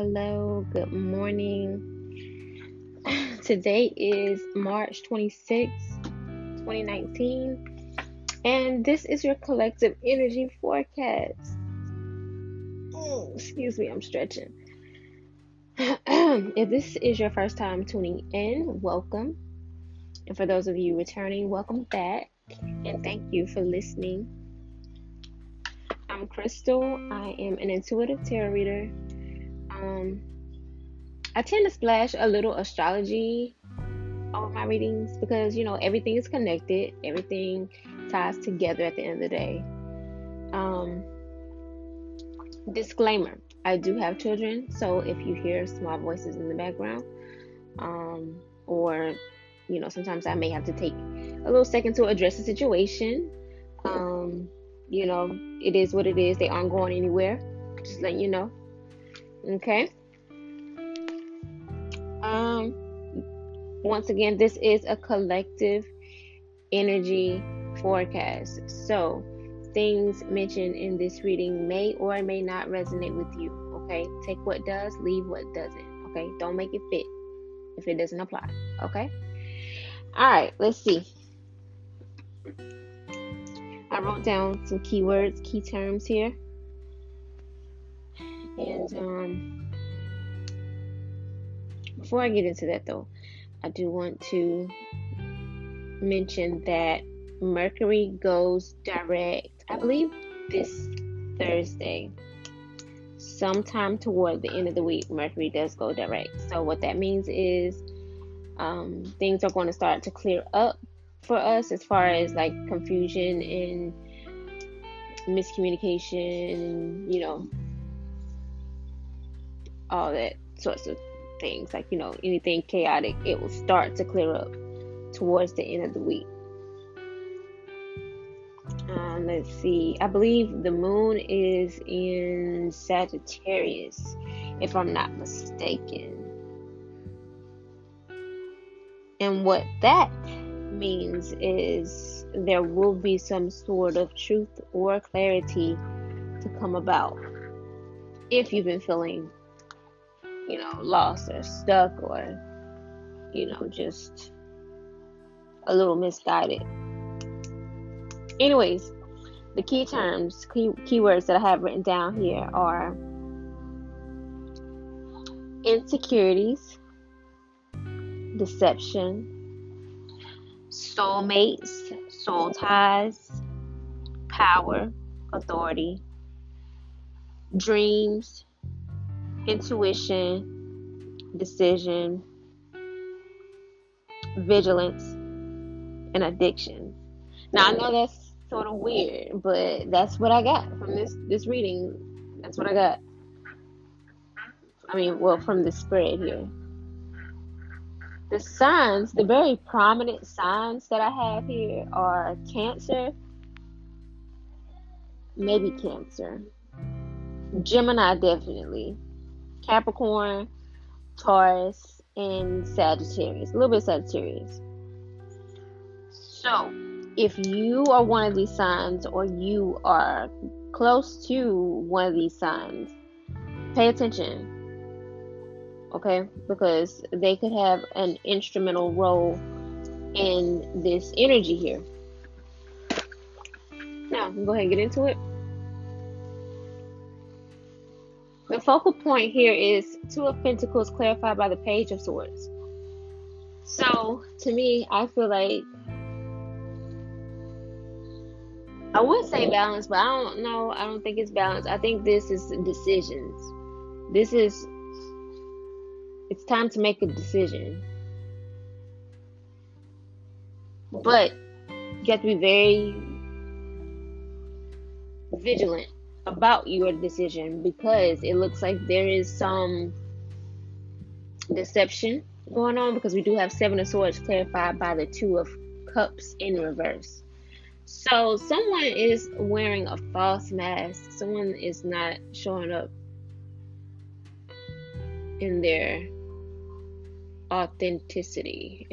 hello, good morning. Today is March 26, 2019, and this is your collective energy forecast. Oh, excuse me, I'm stretching. if this is your first time tuning in, welcome. And for those of you returning, welcome back. And thank you for listening. I'm Crystal. I am an intuitive tarot reader. Um, I tend to splash a little astrology on my readings because you know everything is connected, everything ties together at the end of the day. Um, disclaimer I do have children, so if you hear small voices in the background, um, or you know, sometimes I may have to take a little second to address the situation. Um, you know, it is what it is. They aren't going anywhere. Just letting you know. Okay. Um once again, this is a collective energy forecast. So, things mentioned in this reading may or may not resonate with you. Okay, take what does, leave what doesn't. Okay, don't make it fit if it doesn't apply. Okay, all right, let's see. I wrote down some keywords, key terms here, and um, before I get into that though, I do want to mention that Mercury goes direct, I believe this Thursday. Sometime toward the end of the week, Mercury does go direct. So, what that means is um, things are going to start to clear up for us as far as like confusion and miscommunication, you know, all that sorts of things. Like, you know, anything chaotic, it will start to clear up towards the end of the week. Um, let's see. I believe the moon is in Sagittarius, if I'm not mistaken. And what that means is there will be some sort of truth or clarity to come about if you've been feeling, you know, lost or stuck or, you know, just a little misguided. Anyways, the key terms, key, keywords that I have written down here are insecurities, deception, soulmates, soul ties, power, authority, dreams, intuition, decision, vigilance, and addiction. Now I know that's sort of weird, but that's what I got from this this reading. That's what I got. I mean, well, from the spread here the signs, the very prominent signs that I have here are Cancer, maybe Cancer, Gemini, definitely, Capricorn, Taurus, and Sagittarius, a little bit Sagittarius. So, if you are one of these signs or you are close to one of these signs, pay attention okay? Because they could have an instrumental role in this energy here. Now, go ahead and get into it. The focal point here is Two of Pentacles clarified by the Page of Swords. So, to me, I feel like I would say balance, but I don't know. I don't think it's balance. I think this is decisions. This is it's time to make a decision. But you have to be very vigilant about your decision because it looks like there is some deception going on because we do have seven of swords clarified by the two of cups in reverse so someone is wearing a false mask someone is not showing up in their authenticity.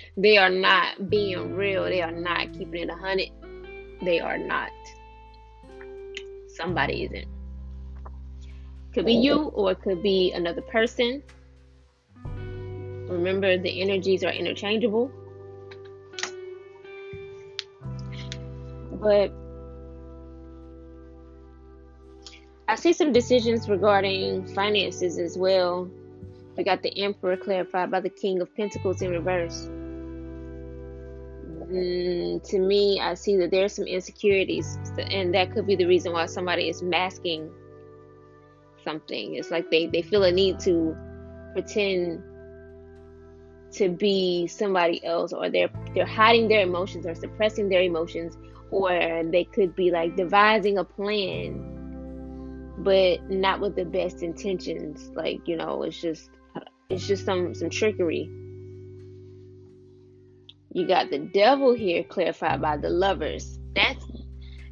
they are not being real. They are not keeping it a hundred. They are not. Somebody isn't. Could be you or it could be another person. Remember, the energies are interchangeable. But I see some decisions regarding finances as well. We got the Emperor clarified by the King of Pentacles in reverse. Mm, to me, I see that there's some insecurities, and that could be the reason why somebody is masking something. It's like they, they feel a need to pretend to be somebody else, or they're they're hiding their emotions or suppressing their emotions, or they could be like devising a plan but not with the best intentions. Like, you know, it's just it's just some some trickery. You got the devil here clarified by the lovers. That's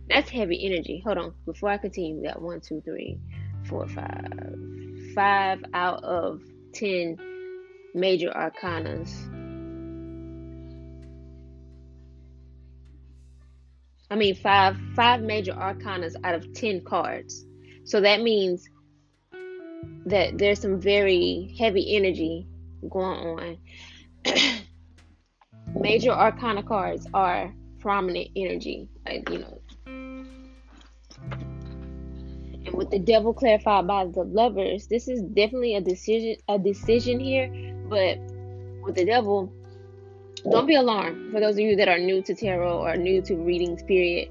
that's heavy energy. Hold on. Before I continue, we got one, two, three, four, five. Five out of ten major arcanas. I mean five five major arcanas out of ten cards. So that means that there's some very heavy energy going on. Major arcana cards are prominent energy, like you know. And with the devil clarified by the lovers, this is definitely a decision a decision here, but with the devil, don't be alarmed. For those of you that are new to tarot or new to readings, period,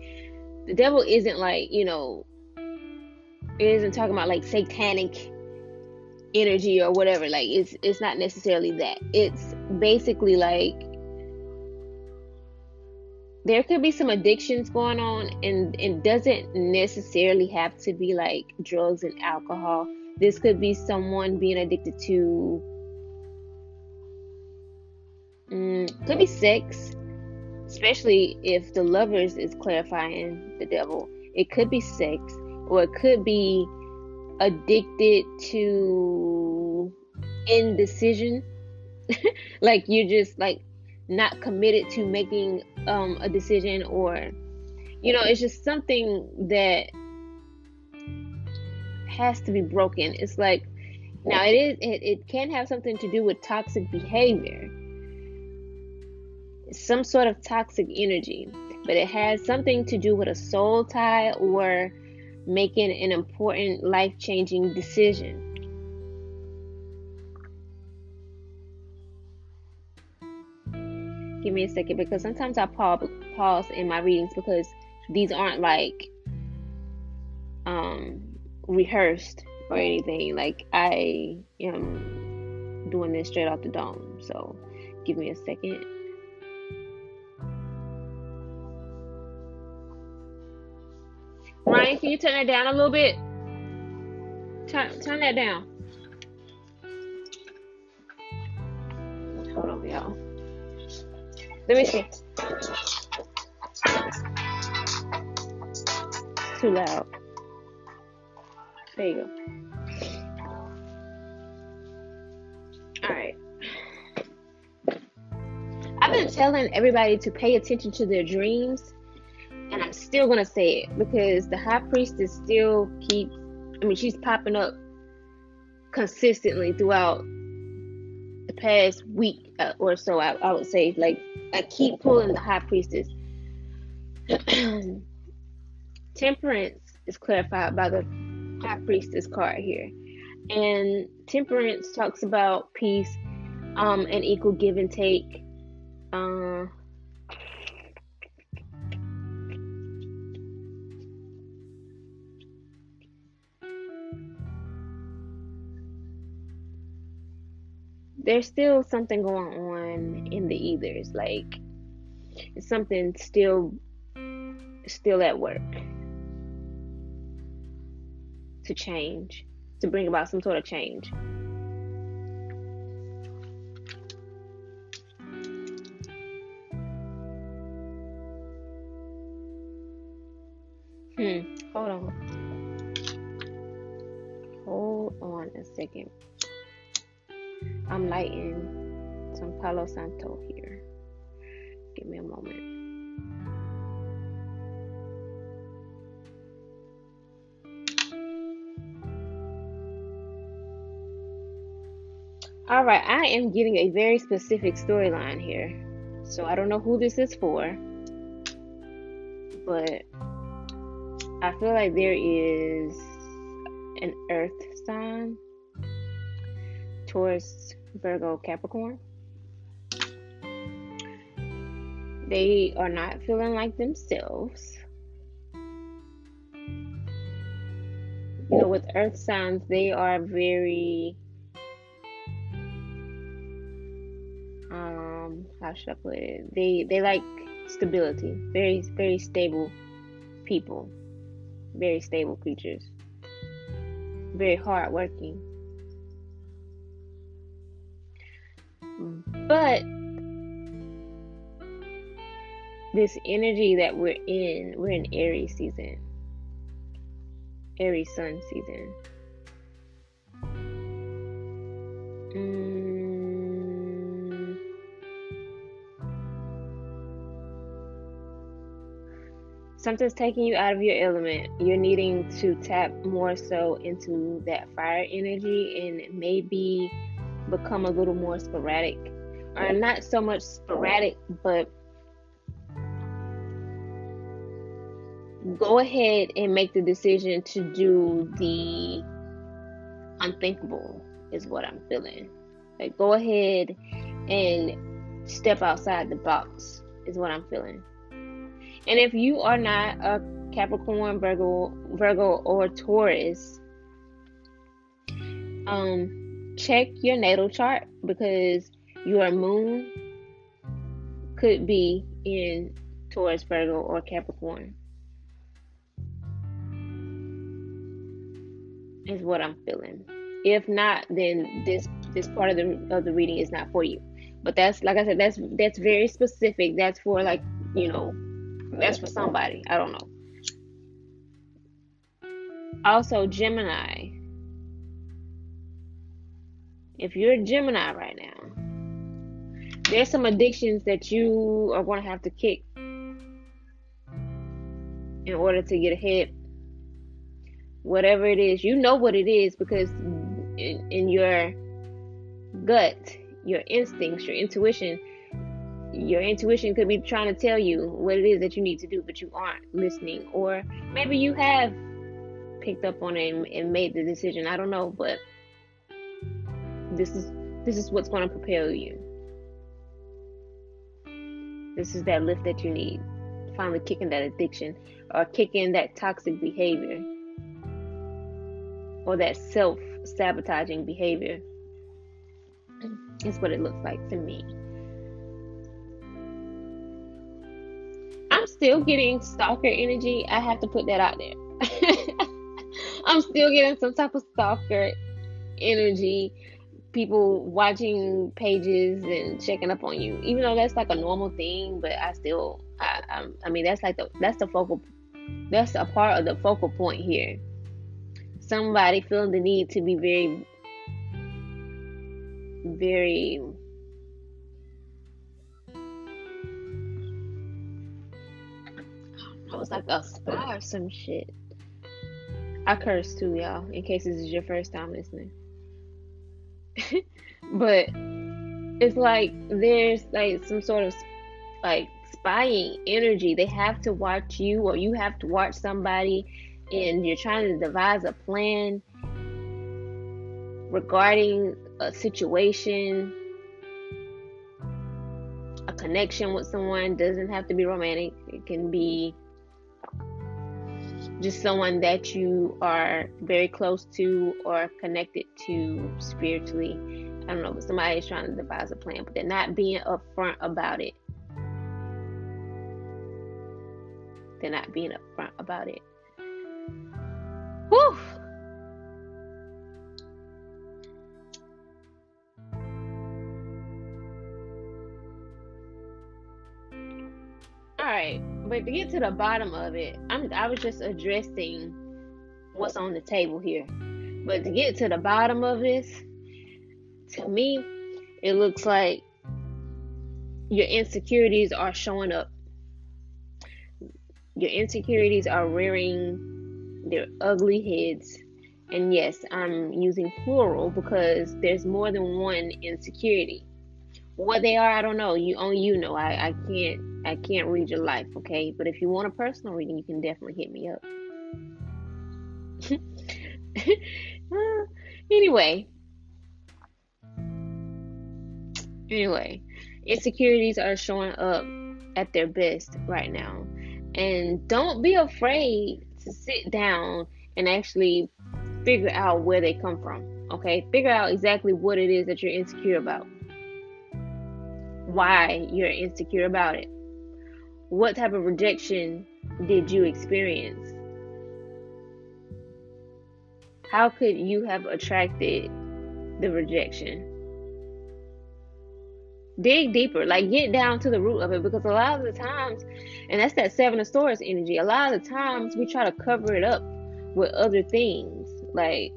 the devil isn't like, you know, it isn't talking about like satanic energy or whatever like it's it's not necessarily that it's basically like there could be some addictions going on and it doesn't necessarily have to be like drugs and alcohol. This could be someone being addicted to mm, could be sex especially if the lovers is clarifying the devil. It could be sex or it could be addicted to indecision. Like you're just like not committed to making um, a decision or you know it's just something that has to be broken it's like now it is it, it can have something to do with toxic behavior some sort of toxic energy but it has something to do with a soul tie or making an important life changing decision. Give me a second because sometimes I pause in my readings because these aren't like um, rehearsed or anything. Like I am doing this straight off the dome. So give me a second. Ryan, can you turn that down a little bit? Turn, turn that down. Let me see. too loud. There you go. Alright. I've been telling everybody to pay attention to their dreams and I'm still gonna say it because the high priestess still keeps. I mean, she's popping up consistently throughout the past week uh, or so. I, I would say, like, I keep pulling the high priestess. temperance is clarified by the high priestess card here, and temperance talks about peace, um, and equal give and take. Uh, there's still something going on in the ethers. Like something still still at work to change, to bring about some sort of change. Hmm, hold on. Hold on a second. I'm lighting some Palo Santo here. Give me a moment. All right, I am getting a very specific storyline here. So I don't know who this is for, but I feel like there is an earth sign Taurus, Virgo, Capricorn. They are not feeling like themselves. You know, with earth signs, they are very um how should I put it? They they like stability. Very very stable people. Very stable creatures. Very hardworking. But this energy that we're in, we're in Aries season. Aries sun season. Mm. Something's taking you out of your element. You're needing to tap more so into that fire energy and maybe become a little more sporadic. Or not so much sporadic, but go ahead and make the decision to do the unthinkable is what I'm feeling. Like go ahead and step outside the box is what I'm feeling. And if you are not a Capricorn, Virgo, Virgo or Taurus, um check your natal chart because your moon could be in Taurus, Virgo or Capricorn. is what I'm feeling. If not, then this this part of the of the reading is not for you. But that's like I said, that's that's very specific. That's for like you know, that's for somebody. I don't know. Also, Gemini. If you're a Gemini right now, there's some addictions that you are going to have to kick in order to get ahead whatever it is, you know what it is because in, in your gut, your instincts, your intuition, your intuition could be trying to tell you what it is that you need to do, but you aren't listening. Or maybe you have picked up on it and, and made the decision. I don't know, but this is this is what's going to propel you. This is that lift that you need. Finally kicking that addiction or kicking that toxic behavior or that self sabotaging behavior is what it looks like to me. I'm still getting stalker energy. I have to put that out there. I'm still getting some type of stalker energy. People watching pages and checking up on you, even though that's like a normal thing. But I still, I, I, mean, that's like the that's the focal, that's a part of the focal point here somebody feeling the need to be very, very I was like a spy or some shit. I curse too, y'all, in case this is your first time listening. but it's like there's like some sort of like spying energy. They have to watch you, or you have to watch somebody and you're trying to devise a plan regarding a situation, a connection with someone doesn't have to be romantic. It can be just someone that you are very close to or connected to spiritually. I don't know, but somebody is trying to devise a plan, but they're not being upfront about it. They're not being upfront about it. Whew. But to get to the bottom of it, I'm I was just addressing what's on the table here. But to get to the bottom of this, to me, it looks like your insecurities are showing up. Your insecurities are rearing their ugly heads And yes, I'm using plural because there's more than one insecurity. What they are, I don't know. You only you know. I, I can't I can't read your life, okay? But if you want a personal reading, you can definitely hit me up. anyway. Anyway, insecurities are showing up at their best right now. And don't be afraid to sit down and actually figure out where they come from. Okay? Figure out exactly what it is that you're insecure about. Why you're insecure about it. What type of rejection did you experience? How could you have attracted the rejection? dig deeper like get down to the root of it because a lot of the times and that's that seven of swords energy a lot of the times we try to cover it up with other things like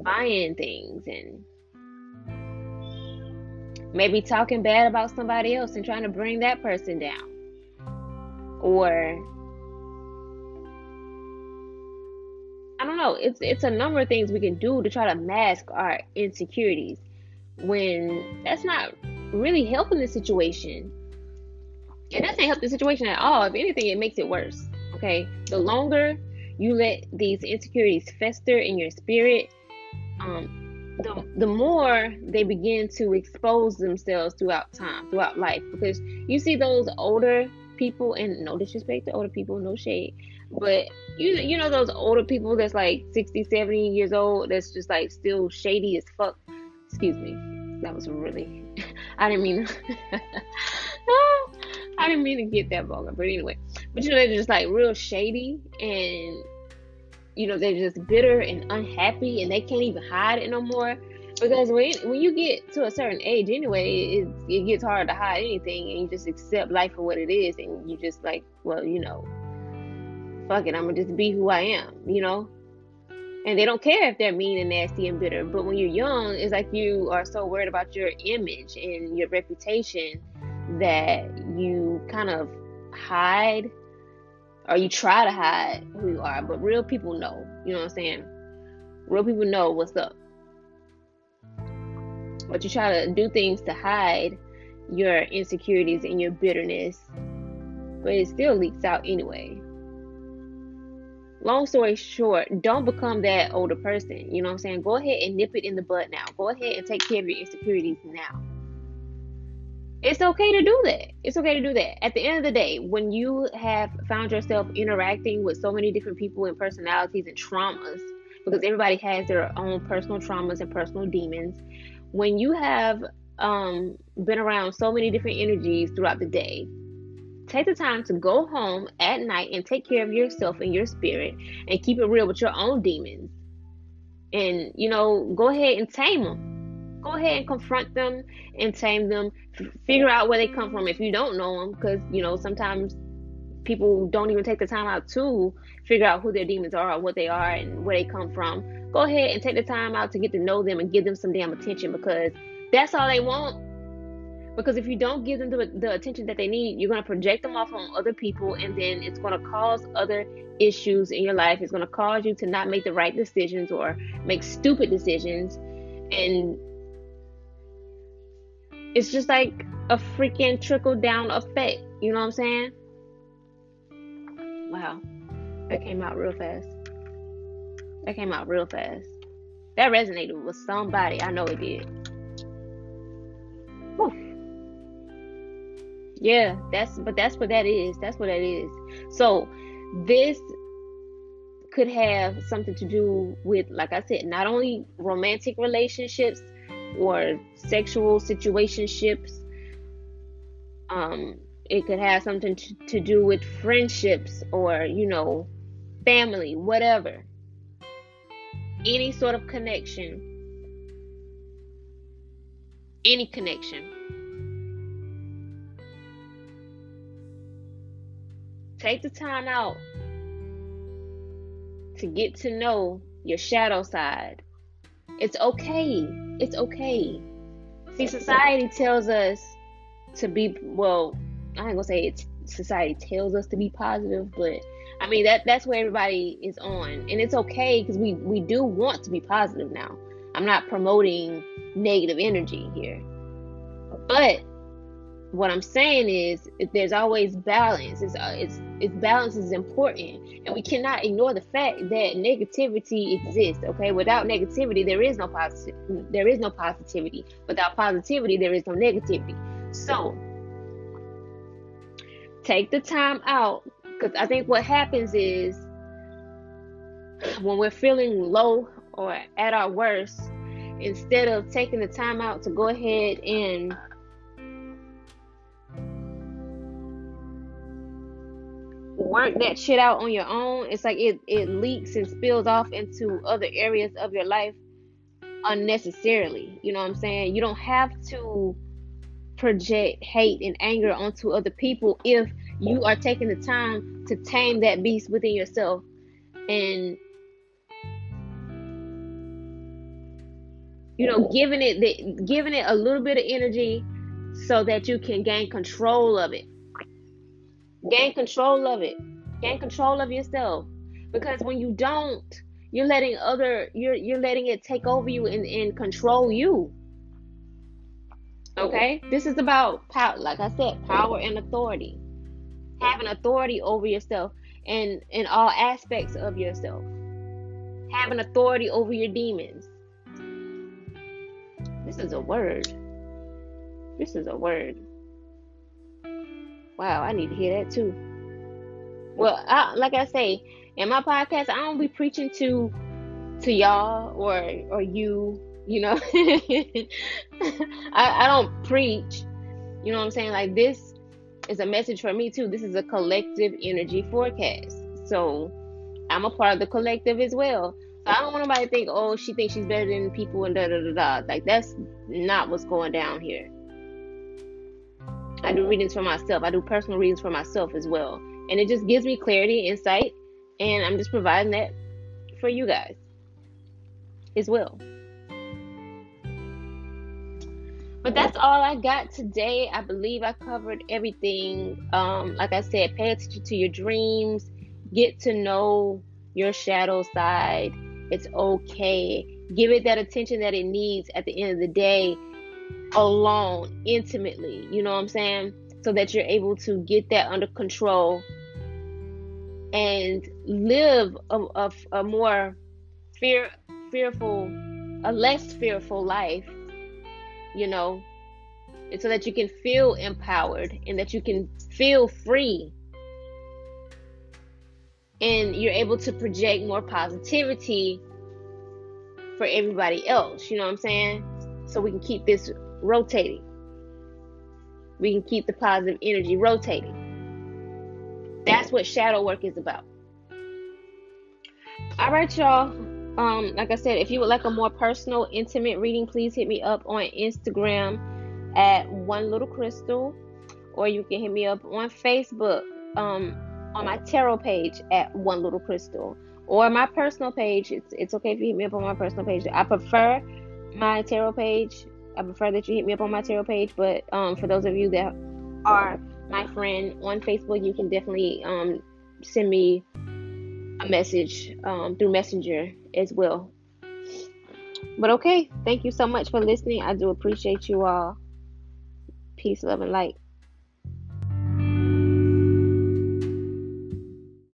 buying things and maybe talking bad about somebody else and trying to bring that person down or I don't know it's it's a number of things we can do to try to mask our insecurities when that's not really helping the situation. It doesn't help the situation at all. If anything, it makes it worse. Okay. The longer you let these insecurities fester in your spirit, um, the, the more they begin to expose themselves throughout time, throughout life. Because you see those older people, and no disrespect to older people, no shade, but you you know those older people that's like 60, 70 years old that's just like still shady as fuck. Excuse me. That was really I didn't mean I didn't mean to get that vulgar, but anyway. But you know, they're just like real shady and you know, they're just bitter and unhappy and they can't even hide it no more. Because when when you get to a certain age anyway, it, it gets hard to hide anything and you just accept life for what it is and you just like, well, you know, fuck it, I'm gonna just be who I am, you know? and they don't care if they're mean and nasty and bitter. But when you're young, it's like you are so worried about your image and your reputation that you kind of hide or you try to hide who you are. But real people know, you know what I'm saying? Real people know what's up. But you try to do things to hide your insecurities and your bitterness, but it still leaks out anyway long story short, don't become that older person. You know what I'm saying? Go ahead and nip it in the bud now. Go ahead and take care of your insecurities now. It's okay to do that. It's okay to do that. At the end of the day, when you have found yourself interacting with so many different people and personalities and traumas, because everybody has their own personal traumas and personal demons, when you have um, been around so many different energies throughout the day, Take the time to go home at night and take care of yourself and your spirit and keep it real with your own demons. And, you know, go ahead and tame them. Go ahead and confront them and tame them. Figure out where they come from if you don't know them. Because, you know, sometimes people don't even take the time out to figure out who their demons are or what they are and where they come from. Go ahead and take the time out to get to know them and give them some damn attention because that's all they want because if you don't give them the, the attention that they need, you're going to project them off on other people, and then it's going to cause other issues in your life. It's going to cause you to not make the right decisions or make stupid decisions. And it's just like a freaking trickle down effect. You know what I'm saying? Wow. That came out real fast. That came out real fast. That resonated with somebody. I know it did. Whew. Yeah, that's but that's what that is. That's what that is. So this could have something to do with, like I said, not only romantic relationships or sexual situationships. Um, it could have something to, to do with friendships or you know, family, whatever. Any sort of connection. Any connection Take the time out to get to know your shadow side. It's okay. It's okay. See, society tells us to be, well, I ain't gonna say it's society tells us to be positive, but I mean that that's where everybody is on, and it's okay because we we do want to be positive now. I'm not promoting negative energy here, but what I'm saying is there's always balance. It's, uh, it's, it's balance is important, and we cannot ignore the fact that negativity exists. Okay, without negativity, there is no positive. There is no positivity. Without positivity, there is no negativity. So take the time out because I think what happens is when we're feeling low or at our worst, instead of taking the time out to go ahead and work that shit out on your own, it's like it, it leaks and spills off into other areas of your life unnecessarily. You know what I'm saying? You don't have to project hate and anger onto other people if you are taking the time to tame that beast within yourself and you know giving it the, giving it a little bit of energy so that you can gain control of it gain control of it. Gain control of yourself. Because when you don't you're letting other you're you're letting it take over you and, and control you. Okay? This is about power like i said power and authority. Having authority over yourself and in all aspects of yourself. Having authority over your demons. This is a word. This is a word Wow, I need to hear that too. Well, I, like I say, in my podcast, I don't be preaching to to y'all or or you. You know, I, I don't preach. You know what I'm saying? Like this is a message for me too. This is a collective energy forecast. So I'm a part of the collective as well. So I don't want nobody to think, oh, she thinks she's better than people and da da da da. Like that's not what's going down here. I do readings for myself. I do personal readings for myself as well. And it just gives me clarity, insight, and I'm just providing that for you guys as well. But that's all I got today. I believe I covered everything. Um, like I said, pay attention to your dreams, get to know your shadow side. It's okay. Give it that attention that it needs at the end of the day alone intimately you know what i'm saying? So that you're able to get that under control and live a, a, a more fear fearful a less fearful life you know? And so that you can feel empowered and that you can feel free. And you're able to project more positivity for everybody else you know what i'm saying? So we can keep this rotating. We can keep the positive energy rotating. That's what shadow work is about. All right, y'all. Um, like I said, if you would like a more personal, intimate reading, please hit me up on Instagram at One Little Crystal, or you can hit me up on Facebook um, on my tarot page at One Little Crystal, or my personal page. It's it's okay if you hit me up on my personal page. I prefer my tarot page I prefer that you hit me up on my tarot page. But um, for those of you that are my friend on Facebook, you can definitely um, send me a message um, through Messenger as well. But okay, thank you so much for listening. I do appreciate you all. Peace, love, and light.